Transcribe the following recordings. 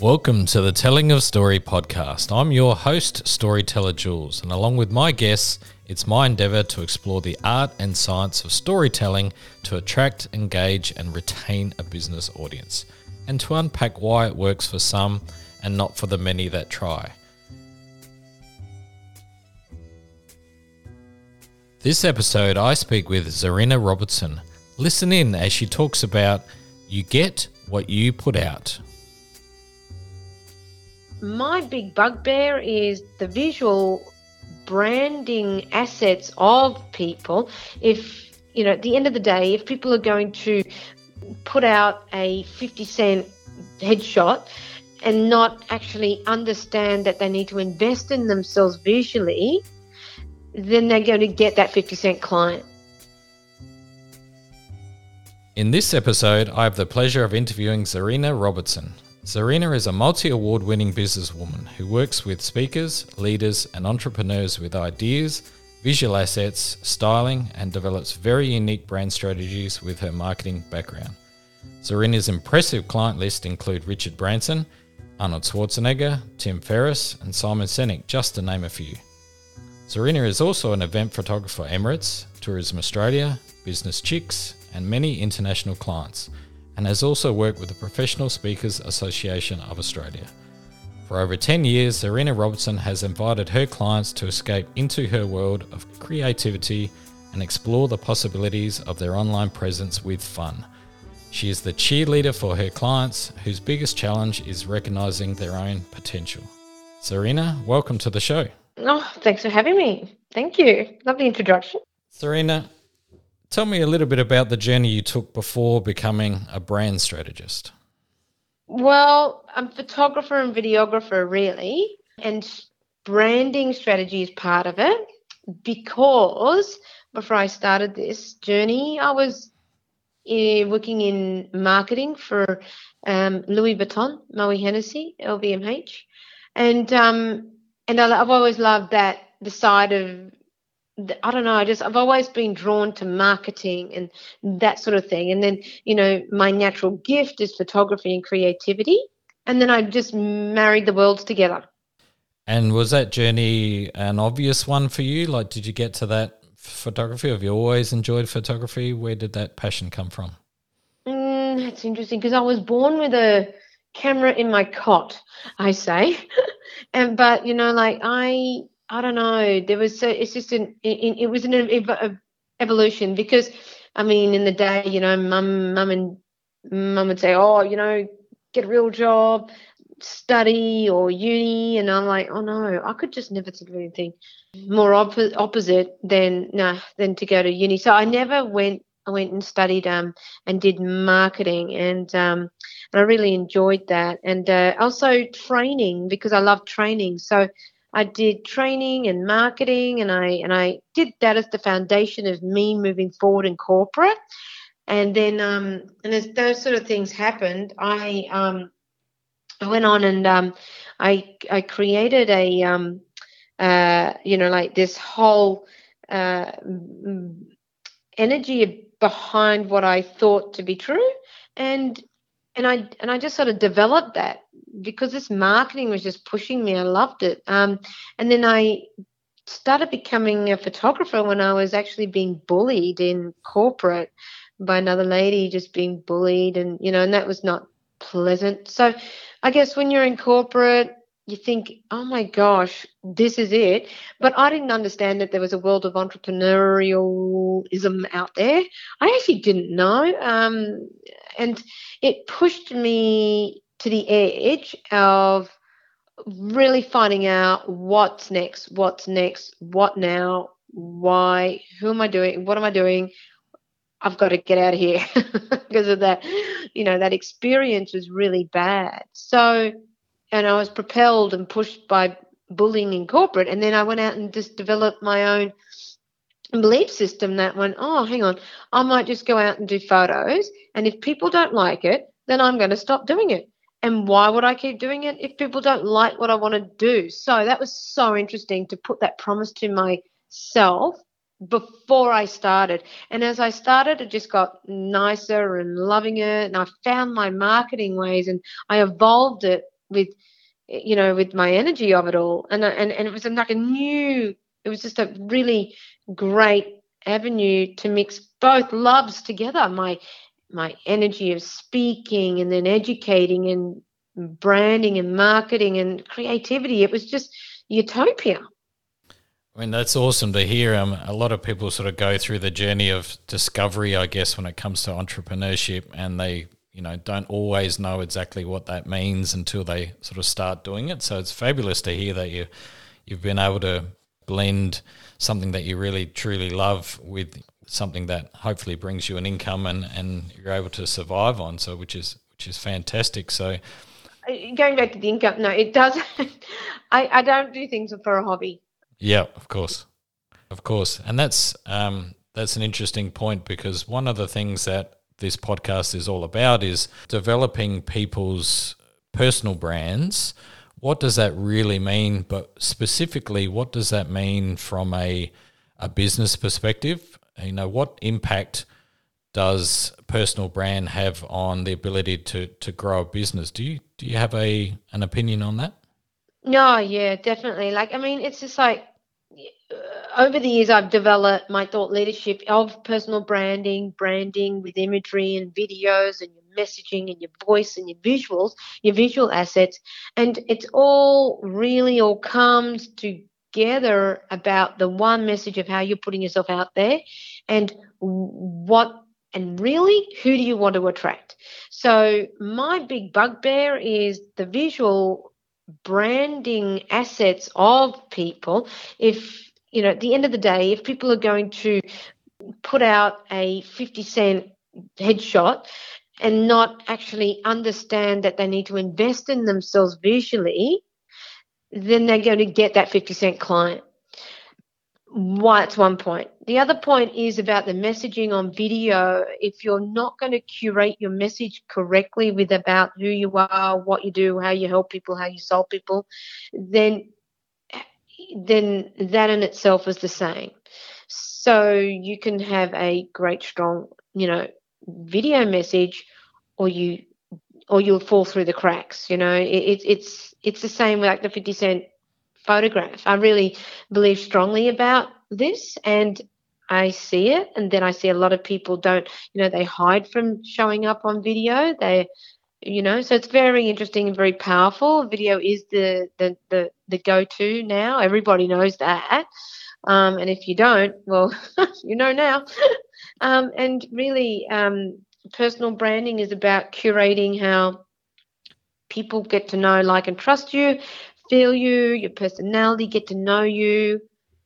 Welcome to the Telling of Story podcast. I'm your host, Storyteller Jules, and along with my guests, it's my endeavour to explore the art and science of storytelling to attract, engage, and retain a business audience, and to unpack why it works for some and not for the many that try. This episode, I speak with Zahrina Robertson. Listen in as she talks about you get what you put out. My big bugbear is the visual branding assets of people. If, you know, at the end of the day, if people are going to put out a 50 cent headshot and not actually understand that they need to invest in themselves visually, then they're going to get that 50 cent client. In this episode, I have the pleasure of interviewing Zahrina Robertson. Zahrina is a multi award winning businesswoman who works with speakers, leaders, and entrepreneurs with ideas, visual assets, styling, and develops very unique brand strategies with her marketing background. Zahrina's impressive client list include Richard Branson, Arnold Schwarzenegger, Tim Ferriss, and Simon Sinek, just to name a few. Zahrina is also an event photographer Emirates, Tourism Australia, Business Chicks, and many international clients, and has also worked with the Professional Speakers Association of Australia. For over 10 years, Zahrina Robertson has invited her clients to escape into her world of creativity and explore the possibilities of their online presence with fun. She is the cheerleader for her clients, whose biggest challenge is recognizing their own potential. Zahrina, welcome to the show. Oh, thanks for having me. Thank you. Lovely introduction. Zahrina, tell me a little bit about the journey you took before becoming a brand strategist. Well, I'm photographer and videographer, really, and branding strategy is part of it because before I started this journey, I was uh, working in marketing for um, Louis Vuitton, Moët Hennessy, LVMH, and um, and I've always loved that the side of I don't know. I just I've always been drawn to marketing and that sort of thing. And then you know my natural gift is photography and creativity. And then I just married the worlds together. And was that journey an obvious one for you? Like, did you get to that photography? Have you always enjoyed photography? Where did that passion come from? Mm, that's interesting because I was born with a camera in my cot, I say. and but you know, like I I don't know. There was so it's just an it, it was an ev- evolution because I mean in the day you know mum mum and mum would say oh you know get a real job study or uni and I'm like oh no I could just never think of anything more op- opposite than nah than to go to uni. So I never went I went and studied um and did marketing and um and I really enjoyed that. And uh, also training because I love training. So I did training and marketing, and I and I did that as the foundation of me moving forward in corporate. And then, um, and as those sort of things happened, I um, I went on and um, I I created a um, uh, you know like this whole uh, energy behind what I thought to be true, and and I and I just sort of developed that because this marketing was just pushing me. I loved it. Um, and then I started becoming a photographer when I was actually being bullied in corporate by another lady, just being bullied, and you know, and that was not pleasant. So, I guess when you're in corporate, you think, oh my gosh, this is it. But I didn't understand that there was a world of entrepreneurialism out there. I actually didn't know. Um, and it pushed me to the edge of really finding out what's next, what's next, what now, why, who am I doing, what am I doing? I've got to get out of here because of that. You know, that experience was really bad. So, and I was propelled and pushed by bullying in corporate. And then I went out and just developed my own belief system that went, oh, hang on, I might just go out and do photos. And if people don't like it, then I'm going to stop doing it. And why would I keep doing it if people don't like what I want to do? So that was so interesting to put that promise to myself before I started. And as I started, it just got nicer and loving it. And I found my marketing ways and I evolved it with you know with my energy of it all and and and it was like a new it was just a really great avenue to mix both loves together my my energy of speaking and then educating and branding and marketing and creativity it was just utopia I mean, that's awesome to hear. Um, a lot of people sort of go through the journey of discovery, I guess, when it comes to entrepreneurship, and they, you know, don't always know exactly what that means until they sort of start doing it. So it's fabulous to hear that you, you've been able to blend something that you really truly love with something that hopefully brings you an income and, and you're able to survive on. So which is which is fantastic. So uh, going back to the income, no, it does. I, I don't do things for a hobby. Yeah, of course, of course, and that's um, that's an interesting point because one of the things that this podcast is all about is developing people's personal brands. What does that really mean? But specifically, what does that mean from a a business perspective? You know, what impact does personal brand have on the ability to to grow a business? Do you do you have a an opinion on that? No, yeah, definitely. Like, I mean, it's just like uh, over the years, I've developed my thought leadership of personal branding, branding with imagery and videos and your messaging and your voice and your visuals, your visual assets. And it's all really all comes together about the one message of how you're putting yourself out there and what and really who do you want to attract? So my big bugbear is the visual branding assets of people. If you know at the end of the day if people are going to put out a 50 cent headshot and not actually understand that they need to invest in themselves visually then they're going to get that 50 cent client why it's one point. The other point is about the messaging on video. If you're not going to curate your message correctly with about who you are, what you do, how you help people, how you solve people, then then that in itself is the same. So you can have a great strong, you know, video message or you or you'll fall through the cracks, you know. It, it's it's the same with like the 50 cent photograph. I really believe strongly about this and I see it and then I see a lot of people don't, you know, they hide from showing up on video. They you know, so it's very interesting and very powerful. Video is the the the, the go to now. Everybody knows that. Um, and if you don't, well, you know now. um, and really, um, personal branding is about curating how people get to know, like, and trust you, feel you, your personality, get to know you.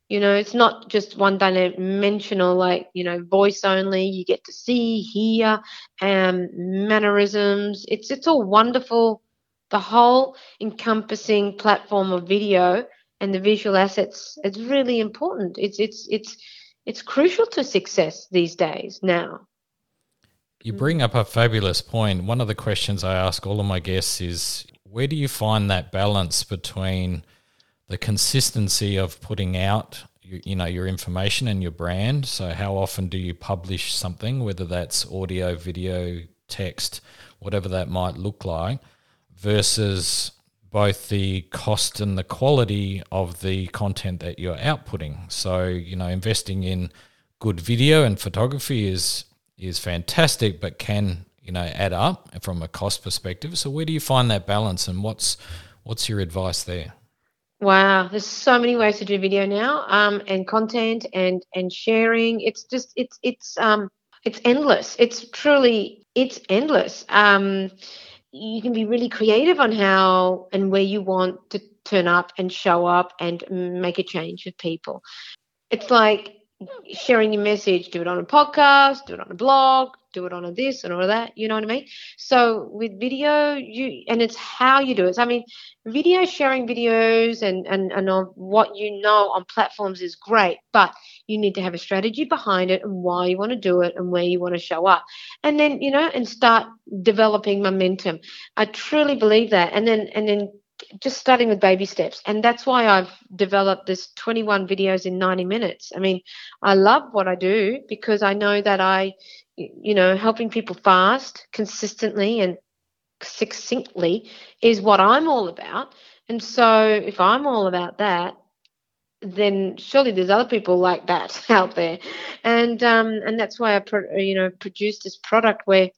You know, it's not just one dimensional, like, you know, voice only. You get to see, hear, um, mannerisms. It's it's all wonderful. The whole encompassing platform of video and the visual assets it's really important. It's it's it's it's crucial to success these days now. You bring up a fabulous point. One of the questions I ask all of my guests is where do you find that balance between the consistency of putting out you, you know your information and your brand? So how often do you publish something whether that's audio video text whatever that might look like versus both the cost and the quality of the content that you're outputting? So you know investing in good video and photography is is fantastic but can you know add up from a cost perspective. So where do you find that balance, and what's what's your advice there? Wow, there's so many ways to do video now, um, and content and and sharing. It's just it's it's um it's endless. It's truly it's endless. Um, you can be really creative on how and where you want to turn up and show up and make a change with people. It's like sharing your message. Do it on a podcast. Do it on a blog do it on a this and all of that. You know what I mean? So with video, you and it's how you do it. So, I mean, video sharing videos and and and what you know on platforms is great, but you need to have a strategy behind it and why you want to do it and where you want to show up, and then you know and start developing momentum. I truly believe that, and then and then just starting with baby steps and that's why i've developed this 21 videos in 90 minutes i mean i love what i do because i know that i you know, helping people fast consistently and succinctly is what I'm all about. And so if I'm all about that, then surely there's other people like that out there, and um, and that's why I pro- you know produced this product where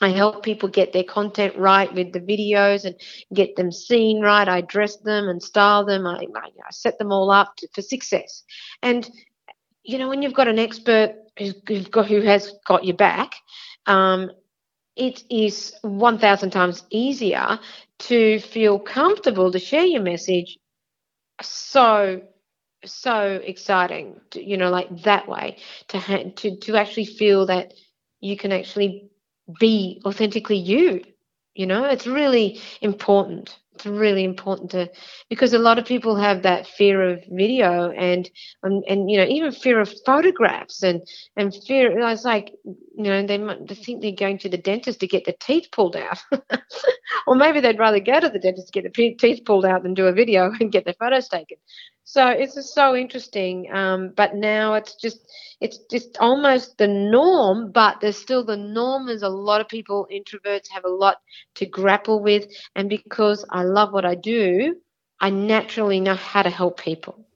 I help people get their content right with the videos and get them seen right. I dress them and style them. I, I, I set them all up to, for success. And you know, when you've got an expert got, who has got your back, um, it is 1,000 times easier to feel comfortable to share your message. So so exciting, to, you know, like that way to ha- to to actually feel that you can actually be authentically you. You know, it's really important it's really important to because a lot of people have that fear of video and and, and you know even fear of photographs and and fear it's like you know they might think they're going to the dentist to get the teeth pulled out. Or maybe they'd rather go to the dentist to get the teeth pulled out than do a video and get their photos taken so it's just so interesting um, but now it's just it's just almost the norm, but there's still the norm is a lot of people, introverts, have a lot to grapple with. And because I love what I do, I naturally know how to help people.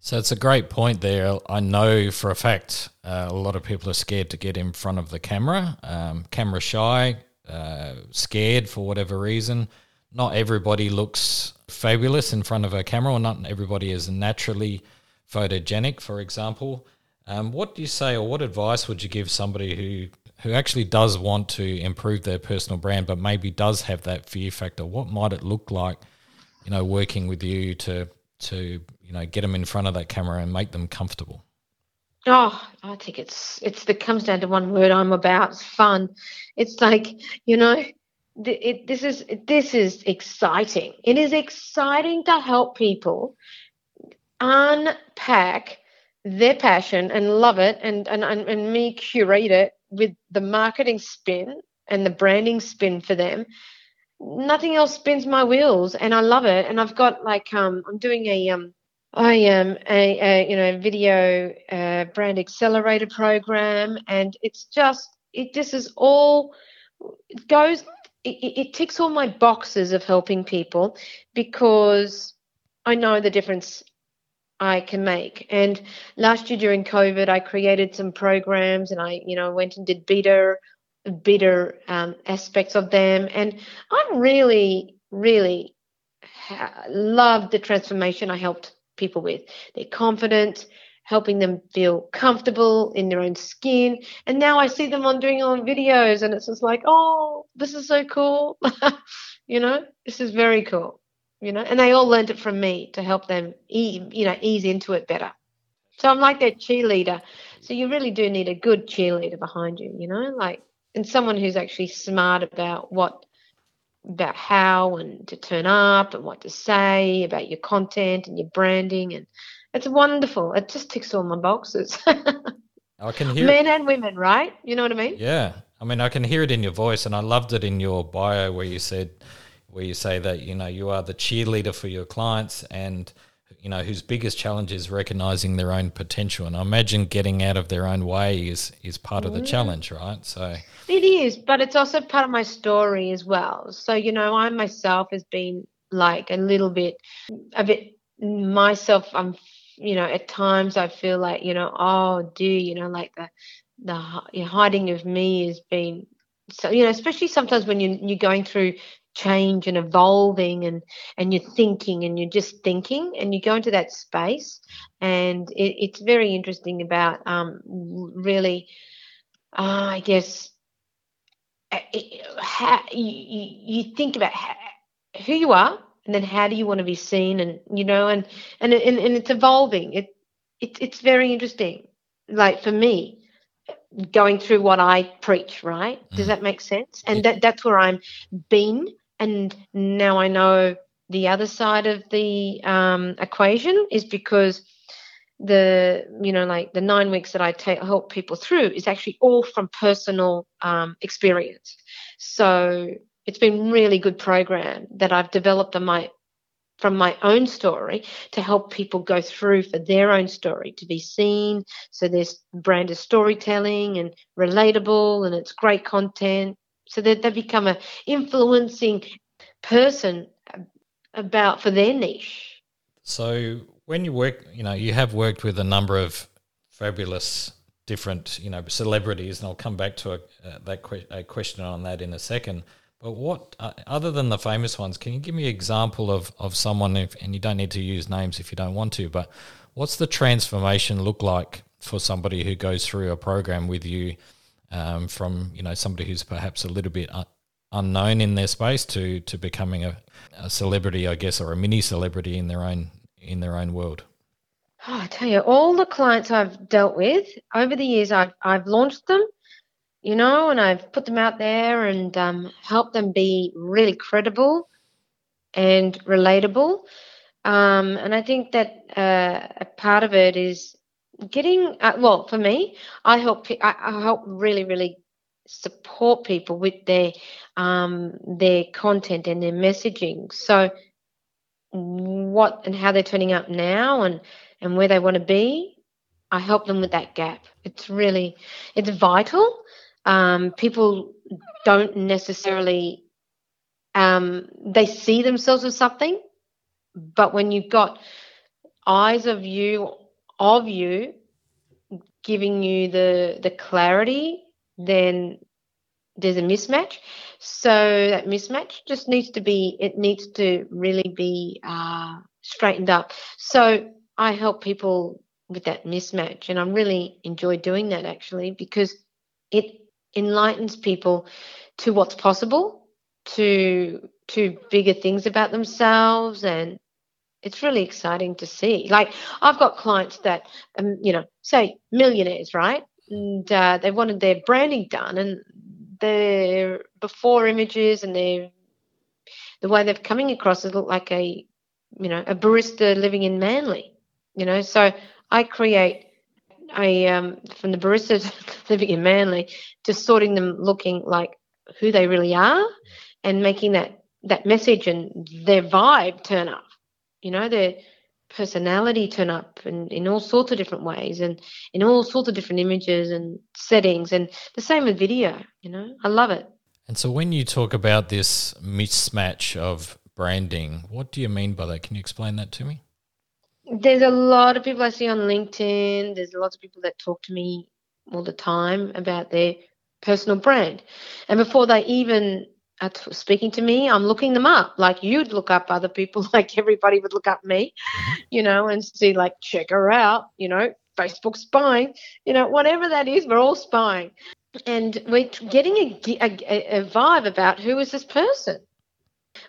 So it's a great point there. I know for a fact uh, a lot of people are scared to get in front of the camera, um, camera shy, uh, scared for whatever reason. Not everybody looks fabulous in front of a camera, or not everybody is naturally photogenic, for example. Um, what do you say, or what advice would you give somebody who who actually does want to improve their personal brand, but maybe does have that fear factor? What might it look like, you know, working with you to to you know get them in front of that camera and make them comfortable? Oh, I think it's it's it comes down to one word. I'm about it's fun. It's like you know, it, this is this is exciting. It is exciting to help people unpack their passion and love it and, and, and, and me curate it with the marketing spin and the branding spin for them nothing else spins my wheels and i love it and i've got like um i'm doing a um i am a, a you know video uh, brand accelerator program and it's just it this is all it goes it, it ticks all my boxes of helping people because i know the difference I can make. And last year during COVID, I created some programs and I, you know, went and did beta, beta um, aspects of them. And I really, really ha- loved the transformation I helped people with. They're confident, helping them feel comfortable in their own skin. And now I see them on doing on videos and it's just like, oh, this is so cool. you know, this is very cool you know, and they all learned it from me to help them, ease, you know, ease into it better. So I'm like their cheerleader. So you really do need a good cheerleader behind you, you know, like, and someone who's actually smart about what, about how and to turn up and what to say about your content and your branding. And it's wonderful. It just ticks all my boxes. I can hear men and women, right? You know what I mean? Yeah. I mean, I can hear it in your voice, and I loved it in your bio where you said where you say that you know you are the cheerleader for your clients and you know whose biggest challenge is recognizing their own potential and i imagine getting out of their own way is is part of the mm. challenge right so it is but it's also part of my story as well so you know i myself has been like a little bit a bit myself i'm you know at times i feel like you know oh do you know like the the hiding of me has been so you know especially sometimes when you you're going through change and evolving and and you're thinking and you're just thinking and you go into that space. And it, it's very interesting about um, really uh, i guess uh, how, you, you think about how, who you are and then how do you want to be seen and you know and and and, and it's evolving it, it it's very interesting like for me going through what I preach, right? Does mm. that make sense? And that that's where I'm been and now I know the other side of the um, equation is because the you know like the nine weeks that I take help people through is actually all from personal um, experience. So it's been really good program that I've developed on my from my own story to help people go through for their own story to be seen. So there's brand of storytelling and relatable and it's great content so that they become a influencing person about for their niche. So when you work, you know, you have worked with a number of fabulous different, you know, celebrities, and I'll come back to a, uh, that que- a question on that in a second. But what, uh, other than the famous ones, can you give me an example of, of someone, if, and you don't need to use names if you don't want to, but what's the transformation look like for somebody who goes through a program with you um, from, you know, somebody who's perhaps a little bit un- unknown in their space to, to becoming a, a celebrity, I guess, or a mini celebrity in their own in their own world? Oh, I tell you, all the clients I've dealt with over the years, I've I've launched them, you know, and I've put them out there and um, helped them be really credible and relatable. Um, and I think that uh, a part of it is getting uh, well for me. I help I, I help really really support people with their um, their content and their messaging. So what and how they're turning up now and and where they want to be i help them with that gap it's really it's vital um, people don't necessarily um, they see themselves as something but when you've got eyes of you of you giving you the the clarity then there's a mismatch. So that mismatch just needs to be, it needs to really be uh, straightened up. So I help people with that mismatch, and I really enjoy doing that actually because it enlightens people to what's possible, to to bigger things about themselves, and it's really exciting to see. Like I've got clients that, um, you know, say millionaires, right? And uh, they wanted their branding done, and their before images and their the way they're coming across it look like a you know a barista living in Manly. You know, so I create a um, from the baristas living in Manly to sorting them looking like who they really are and making that that message and their vibe turn up. You know, their personality turn up in, in all sorts of different ways and in all sorts of different images and settings and the same with video you know. I love it. And so when you talk about this mismatch of branding what do you mean by that? Can you explain that to me there's a lot of people i see on linkedin there's lots of people that talk to me all the time about their personal brand and before they even are speaking to me, I'm looking them up like you'd look up other people, like everybody would look up me, mm-hmm. you know, and see, like, check her out, you know, Facebook spying, you know, whatever that is, we're all spying. And we're getting a, a, a vibe about who is this person.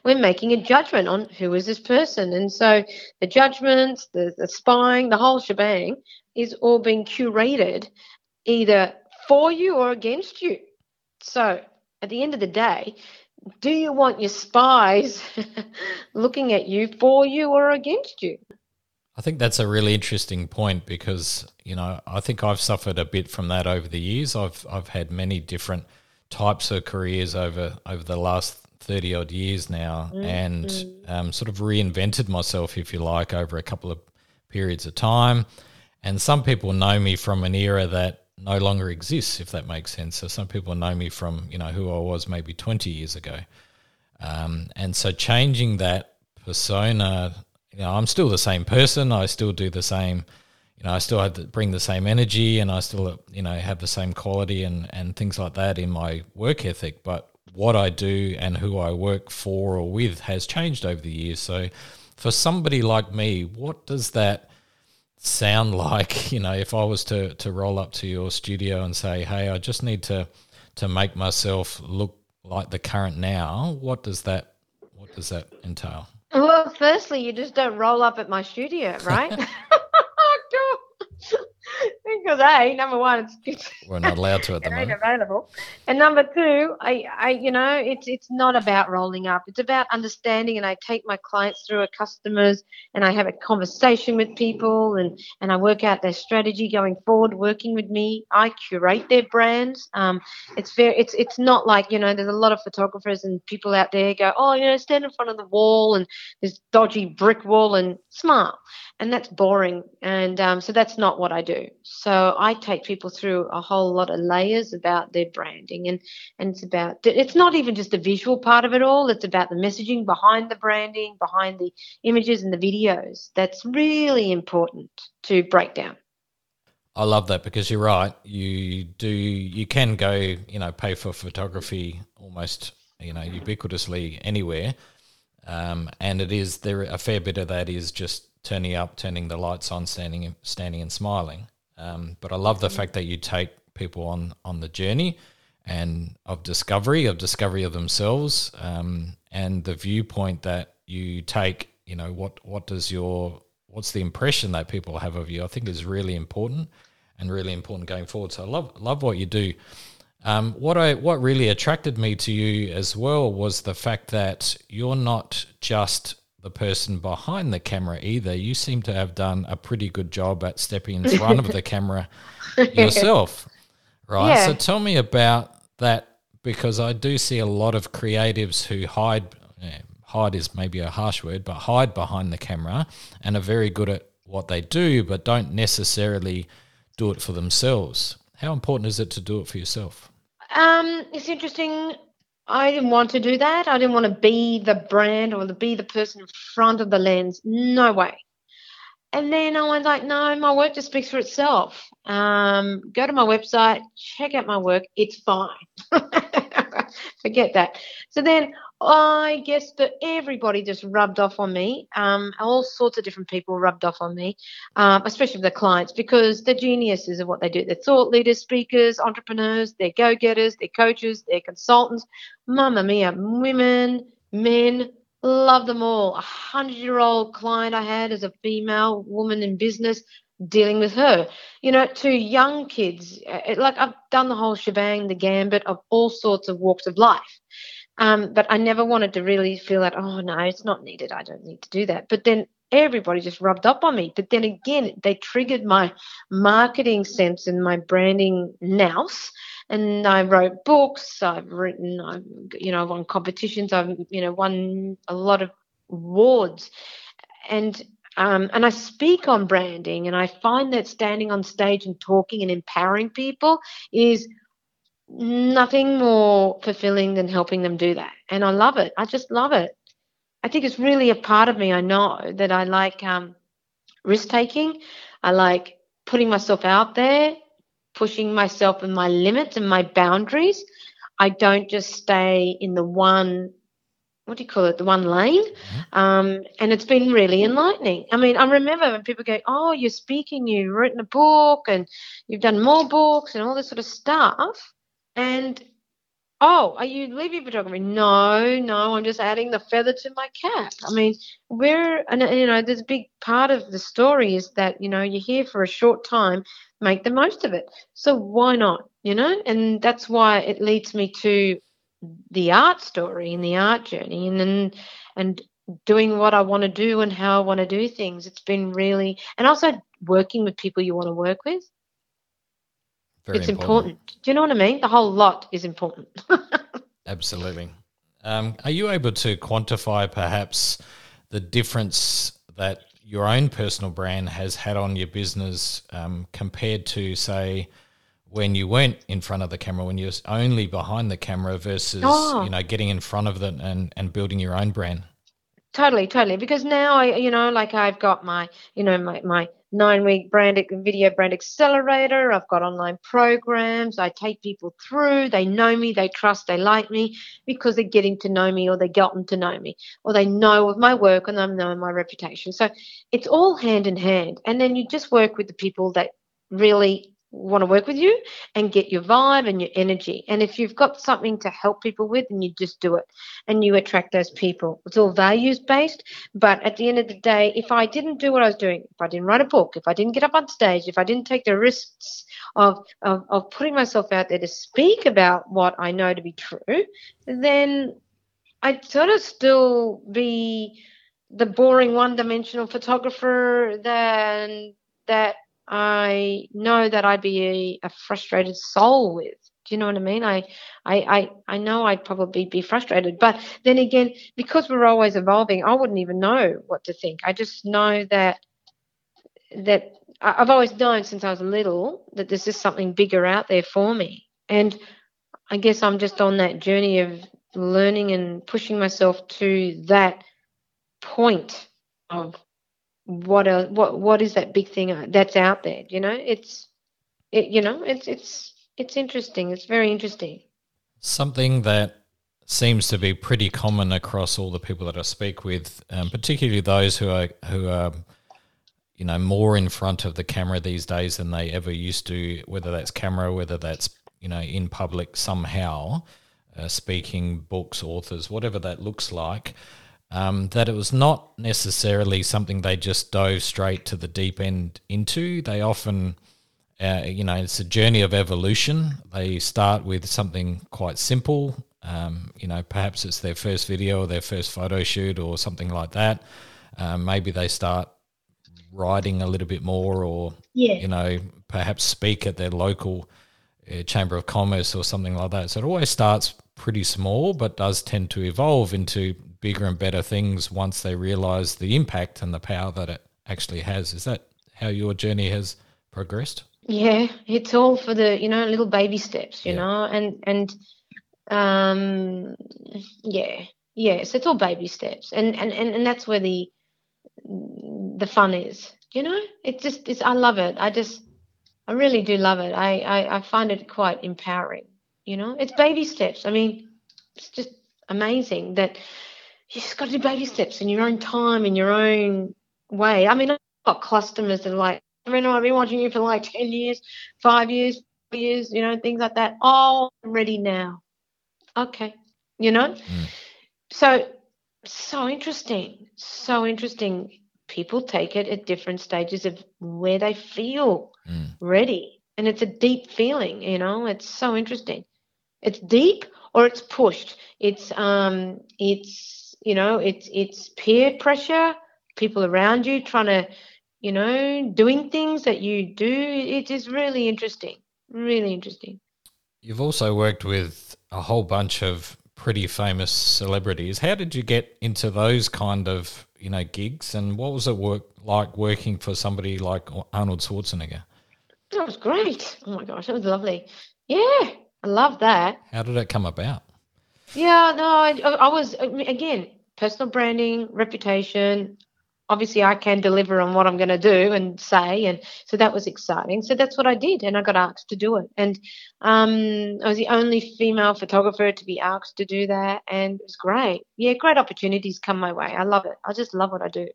We're making a judgment on who is this person. And so the judgments, the, the spying, the whole shebang is all being curated either for you or against you. So at the end of the day, do you want your spies looking at you for you or against you? I think that's a really interesting point because you know I think I've suffered a bit from that over the years. I've I've had many different types of careers over over the last thirty odd years now, mm-hmm. and um, sort of reinvented myself, if you like, over a couple of periods of time. And some people know me from an era that no longer exists, if that makes sense. So some people know me from you know who I was maybe twenty years ago, um, and so changing that persona, you know, I'm still the same person. I still do the same, you know, I still have to bring the same energy, and I still you know have the same quality and and things like that in my work ethic. But what I do and who I work for or with has changed over the years. So for somebody like me, what does that sound like? You know, if I was to to roll up to your studio and say, "Hey, I just need to to make myself look like the current now," what does that what does that entail? Well, firstly, you just don't roll up at my studio, right? Oh, because a number one, it's we're not allowed to at the moment. Available, and number two, I, I, you know, it's it's not about rolling up. It's about understanding, and I take my clients through a customers, and I have a conversation with people, and and I work out their strategy going forward. Working with me, I curate their brands. Um, it's very, it's it's not like you know, there's a lot of photographers and people out there go, oh, you know, stand in front of the wall and this dodgy brick wall and smile. And that's boring. And um, so that's not what I do. So I take people through a whole lot of layers about their branding, and and it's about it's not even just the visual part of it all. It's about the messaging behind the branding, behind the images and the videos. That's really important to break down. I love that because you're right. You do you can go, you know, pay for photography almost, you know, ubiquitously anywhere. Um, and it is there a fair bit of that is just turning up, turning the lights on, standing standing and smiling. Um, but I love the fact that you take people on on the journey and of discovery, of discovery of themselves, um, and the viewpoint that you take. You know what what does your what's the impression that people have of you? I think is really important and really important going forward. So I love love what you do. Um, what I what really attracted me to you as well was the fact that you're not just the person behind the camera either. You seem to have done a pretty good job at stepping in front of the camera yourself, right? Yeah. So tell me about that because I do see a lot of creatives who hide. hide is maybe a harsh word, but hide behind the camera and are very good at what they do, but don't necessarily do it for themselves. How important is it to do it for yourself? Um, it's interesting. I didn't want to do that. I didn't want to be the brand or be the person in front of the lens. No way. And then I was like, no, my work just speaks for itself. Um, go to my website, check out my work. It's fine. Forget that. So then I guess that everybody just rubbed off on me. Um, all sorts of different people rubbed off on me, um, especially the clients, because they're geniuses of what they do. They're thought leaders, speakers, entrepreneurs, they're go getters, they're coaches, they're consultants. Mamma mia, women, men, love them all. A hundred year old client I had as a female woman in business dealing with her. You know, to young kids, uh, like I've done the whole shebang, the gambit of all sorts of walks of life. Um, but I never wanted to really feel that, oh, no, it's not needed. I don't need to do that. But then everybody just rubbed up on me. But then again, they triggered my marketing sense and my branding nous. And I wrote books. I've written, I've, you know, won competitions. I've, you know, won a lot of awards. And um, and I speak on branding, and I find that standing on stage and talking and empowering people is nothing more fulfilling than helping them do that. And I love it. I just love it. I think it's really a part of me. I know that I like um, risk taking. I like putting myself out there, pushing myself and my limits and my boundaries. I don't just stay in the one, what do you call it, the one lane. Mm-hmm. Um, and it's been really enlightening. I mean, I remember when people go, oh, you're speaking, you've written a book and you've done more books and all this sort of stuff. And oh, are you leaving photography? No, no, I'm just adding the feather to my cap. I mean, we're, and you know, there's a big part of the story is that, you know, you're here for a short time, make the most of it. So why not, you know? And that's why it leads me to the art story and the art journey and then, and doing what I want to do and how I want to do things. It's been really, and also working with people you want to work with. Very it's important. important. Do you know what I mean? The whole lot is important. Absolutely. Um, are you able to quantify perhaps the difference that your own personal brand has had on your business um, compared to, say, when you weren't in front of the camera, when you're only behind the camera versus, oh. you know, getting in front of it and, and building your own brand? Totally, totally. Because now I, you know, like I've got my, you know, my, my nine week brand video brand accelerator. I've got online programs. I take people through. They know me, they trust, they like me because they're getting to know me or they've gotten to know me or they know of my work and they know my reputation. So it's all hand in hand. And then you just work with the people that really want to work with you and get your vibe and your energy. And if you've got something to help people with, then you just do it and you attract those people. It's all values based. But at the end of the day, if I didn't do what I was doing, if I didn't write a book, if I didn't get up on stage, if I didn't take the risks of, of, of putting myself out there to speak about what I know to be true, then I'd sort of still be the boring one dimensional photographer then that I know that I'd be a, a, frustrated soul with. Do you know what I mean? I, I, I, I know I'd probably be frustrated, but then again, because we're always evolving, I wouldn't even know what to think. I just know that that I've always known since I was little that there's just something bigger out there for me. And I guess I'm just on that journey of learning and pushing myself to that point of what a, what what is that big thing that's out there you know it's it you know it's it's it's interesting it's very interesting something that seems to be pretty common across all the people that I speak with, um, particularly those who are who are you know more in front of the camera these days than they ever used to. Whether that's camera, whether that's you know in public somehow, uh, speaking, books, authors, whatever that looks like. Um, that it was not necessarily something they just dove straight to the deep end into. They often uh, you know, it's a journey of evolution. They start with something quite simple, um, you know, perhaps it's their first video or their first photo shoot or something like that. Um, maybe they start writing a little bit more or, yeah. you know, perhaps speak at their local uh, chamber of commerce or something like that. So it always starts pretty small, but does tend to evolve into bigger and better things once they realize the impact and the power that it actually has. Is that how your journey has progressed? Yeah, it's all for the, you know, little baby steps, you yeah. know, and, and, um, yeah, yeah. So it's all baby steps, and and and, and that's where the the fun is. You know, it's just it's I love it. I just I really do love it. I I, I find it quite empowering. You know, it's baby steps. I mean, it's just amazing that you just got to do baby steps in your own time, in your own way. I mean, I've got customers that are like, I mean, I've been watching you for like 10 years, five years, four years, you know, things like that. Oh, I'm ready now okay, you know? Mm. So, so interesting. So interesting. People take it at different stages of where they feel mm. ready. And it's a deep feeling, you know? It's so interesting. It's deep or it's pushed. It's, um, it's, you know, it's, it's peer pressure, people around you trying to, you know, doing things that you do. It is really interesting. Really interesting. You've also worked with a whole bunch of pretty famous celebrities. How did you get into those kind of you know gigs, and what was it work like working for somebody like Arnold Schwarzenegger? That was great. Oh my gosh, that was lovely. Yeah, I love that. How did it come about? Yeah, no, I, I was again personal branding, reputation obviously I can deliver on what I'm going to do and say, and so that was exciting. So that's what I did, and I got asked to do it. And um, I was the only female photographer to be asked to do that, and it was great. Yeah, great opportunities come my way. I love it. I just love what I do.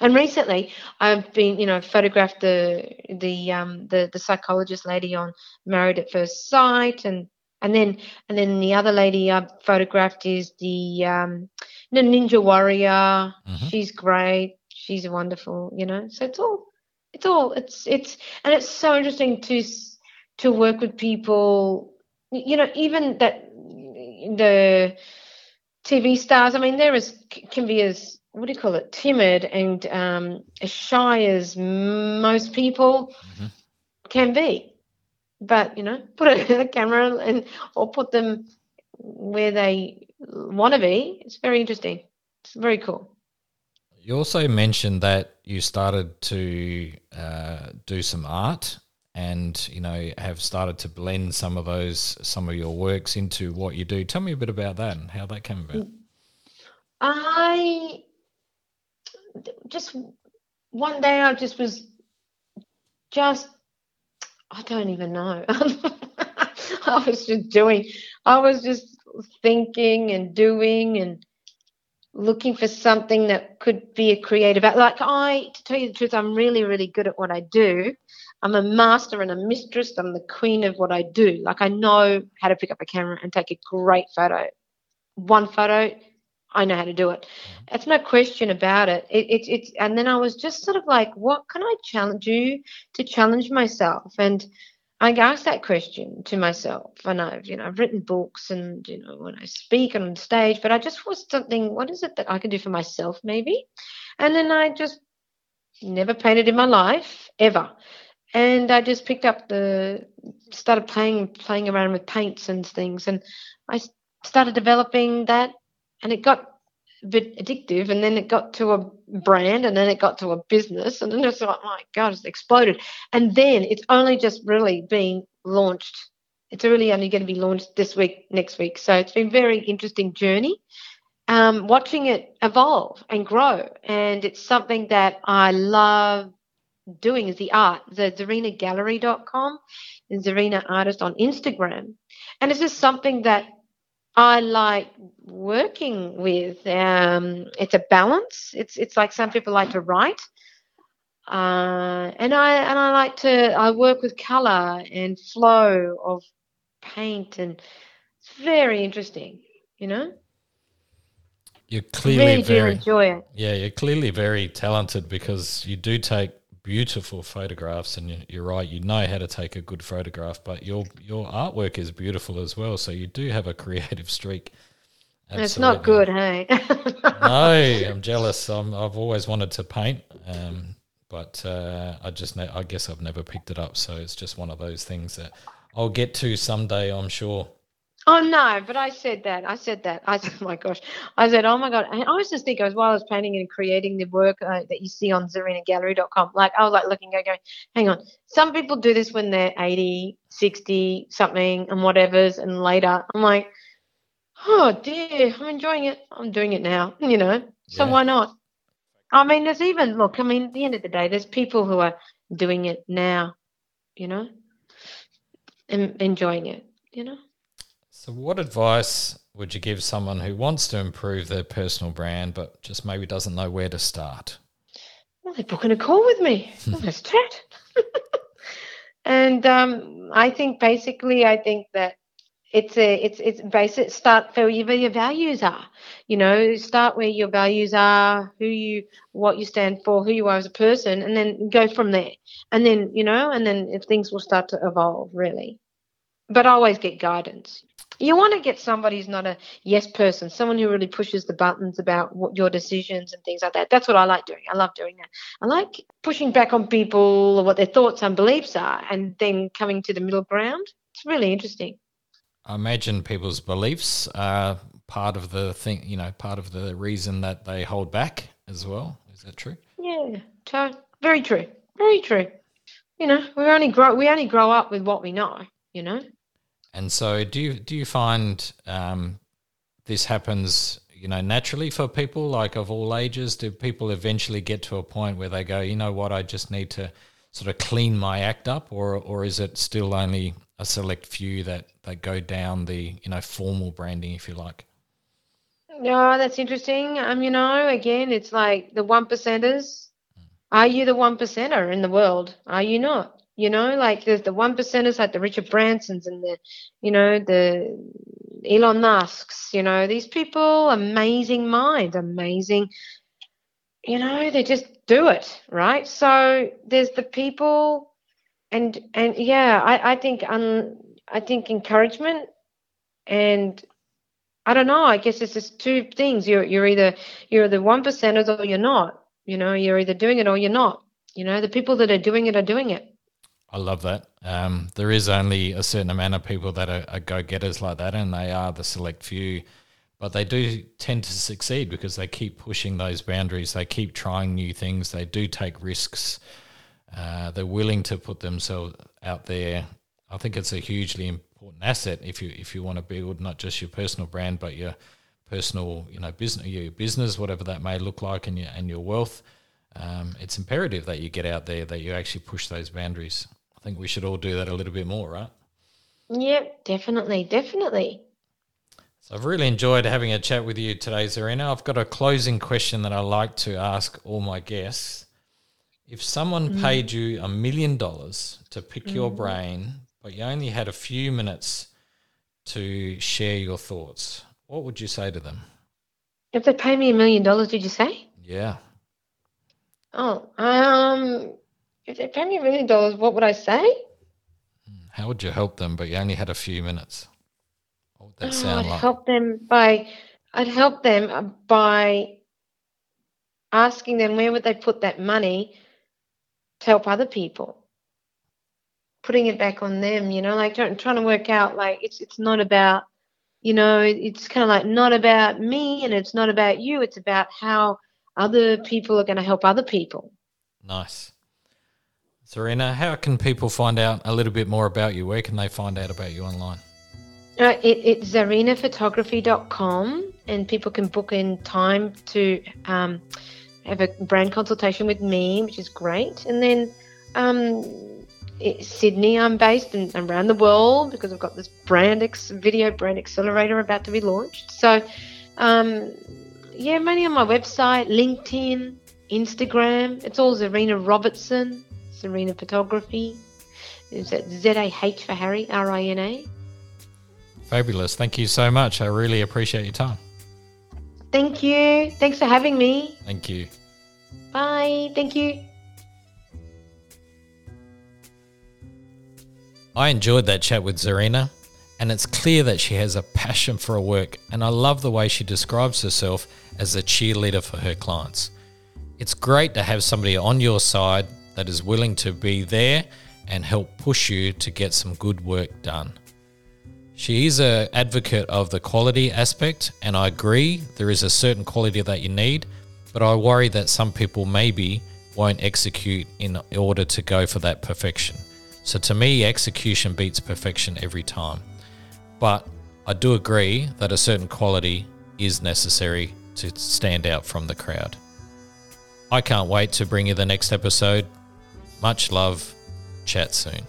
And recently, I've been, you know, photographed the the um, the the psychologist lady on Married at First Sight, and and then and then the other lady I photographed is the um, Ninja Warrior. Mm-hmm. She's great. She's wonderful. You know, so it's all it's all it's it's and it's so interesting to to work with people. You know, even that the TV stars. I mean, they're as can be as what do you call it, timid and um, as shy as most people mm-hmm. can be but you know, put a, camera and or put them where they want to be. It's very interesting. It's very cool. You also mentioned that you started to uh, do some art and you know have started to blend some of those some of your works into what you do. Tell me a bit about that and how that came about. I just one day I just was just I don't even know. I was just doing, I was just thinking and doing and looking for something that could be a creative. act. Like I, to tell you the truth, I'm really, really good at what I do. I'm a master and a mistress. I'm the queen of what I do. Like I know how to pick up a camera and take a great photo. One photo, I know how to do it. Mm-hmm. It's no question about it. It, it. It's and then I was just sort of like, what can I challenge you to challenge myself? And I asked that question to myself, and I've you know I've written books and you know when I speak on stage, but I just was something. What is it that I can do for myself, maybe? And then I just never painted in my life ever, and I just picked up the started playing playing around with paints and things, and I started developing that and it got a bit addictive, and then it got to a brand, and then it got to a business, and then it's like, my God, it's exploded. And then it's only just really being launched. It's really only going to be launched this week, next week. So it's been very interesting journey. Um, watching it evolve and grow, and it's something that I love doing is the art. The ZarenaGallery.com and Zahrina Artist on Instagram. And it's just something that I like working with. Um, it's a balance. It's it's like some people like to write, uh, and I and I like to I work with color and flow of paint, and it's very interesting. You know. You're clearly really very do enjoy it. yeah. You're clearly very talented because you do take beautiful photographs, and you- you're right. You know how to take a good photograph, but your your artwork is beautiful as well. So you do have a creative streak. It's not good, hey. no, I'm jealous. I'm, I've always wanted to paint, um, but uh, I just ne- I guess I've never picked it up. So it's just one of those things that I'll get to someday. I'm sure. Oh no, but I said that. I said that. I said, oh my gosh. I said, oh my god. And I was just thinking, as while I was painting and creating the work uh, that you see on ZahrinaGallery.com, like I was like looking, going, going, hang on. Some people do this when they're 80, 60, something, and whatever's, and later. I'm like, oh dear, I'm enjoying it. I'm doing it now, you know. So Yeah. why not? I mean, there's even look. I mean, at the end of the day, there's people who are doing it now, you know, and enjoying it, you know. So, what advice would you give someone who wants to improve their personal brand, but just maybe doesn't know where to start? Well, they're booking a call with me. Well, let's chat. and um, I think basically, I think that it's a it's it's basic. Start where your, where your values are. You know, start where your values are, who you, what you stand for, who you are as a person, and then go from there. And then you know, and then if things will start to evolve, really. But always get guidance. You want to get somebody who's not a yes person, someone who really pushes the buttons about what your decisions and things like that. That's what I like doing. I love doing that. I like pushing back on people or what their thoughts and beliefs are and then coming to the middle ground. It's really interesting. I imagine people's beliefs are part of the thing, you know, part of the reason that they hold back as well. Is that true? Yeah, very true. Very true. You know, we only grow we only grow up with what we know, you know. And so, do you do you find um, this happens, you know, naturally for people like of all ages? Do people eventually get to a point where they go, you know what, I just need to sort of clean my act up, or or is it still only a select few that that go down the you know formal branding, if you like? No, that's interesting. Um, you know, again, it's like the one percenters. Are you the one percenter in the world? Are you not? You know, like there's the one percenters like the Richard Bransons and the, you know, the Elon Musk's. You know, these people, amazing minds, amazing. You know, they just do it, right? So there's the people, and and yeah, I I think I think encouragement and I don't know. I guess it's just two things. You're you're either you're the one percenters or you're not. You know, you're either doing it or you're not. You know, the people that are doing it are doing it. I love that. Um, there is only a certain amount of people that are, are go getters like that, and they are the select few. But they do tend to succeed because they keep pushing those boundaries. They keep trying new things. They do take risks. Uh, they're willing to put themselves out there. I think it's a hugely important asset if you if you want to build not just your personal brand, but your personal you know business your business, whatever that may look like, and your and your wealth. Um, it's imperative that you get out there, that you actually push those boundaries. Think we should all do that a little bit more, right? Yep, definitely, definitely. So I've really enjoyed having a chat with you today, Zahrina. I've got a closing question that I like to ask all my guests. If someone paid you a million dollars to pick your brain, but you only had a few minutes to share your thoughts, what would you say to them? If they pay me a million dollars, did you say? Yeah. Oh, um, if they pay me a million dollars, what would I say? How would you help them, but you only had a few minutes? What would that Oh, sound I'd like? help them by, I'd help them by asking them where would they put that money to help other people. Putting it back on them, you know, like trying, trying to work out like it's it's not about you know, it's kind of like not about me and it's not about you. It's about how other people are going to help other people. Nice. Zahrina, how can people find out a little bit more about you? Where can they find out about you online? Uh, it, it's zahrinaphotography.com and people can book in time to um, have a brand consultation with me, which is great. And then um, Sydney, I'm based and around the world because I've got this brand ex- video brand accelerator about to be launched. So, um, yeah, mainly on my website, LinkedIn, Instagram. It's all Zahrina Robertson, Zahrina Photography. Is that Z A H for Harry, R I N A? Fabulous. Thank you so much. I really appreciate your time. Thank you. Thanks for having me. Thank you. Bye. Thank you. I enjoyed that chat with Zahrina, and it's clear that she has a passion for her work, and I love the way she describes herself as a cheerleader for her clients. It's great to have somebody on your side that is willing to be there and help push you to get some good work done. She is an advocate of the quality aspect, and I agree there is a certain quality that you need, but I worry that some people maybe won't execute in order to go for that perfection. So to me, execution beats perfection every time. But I do agree that a certain quality is necessary to stand out from the crowd. I can't wait to bring you the next episode. Much love. Chat soon.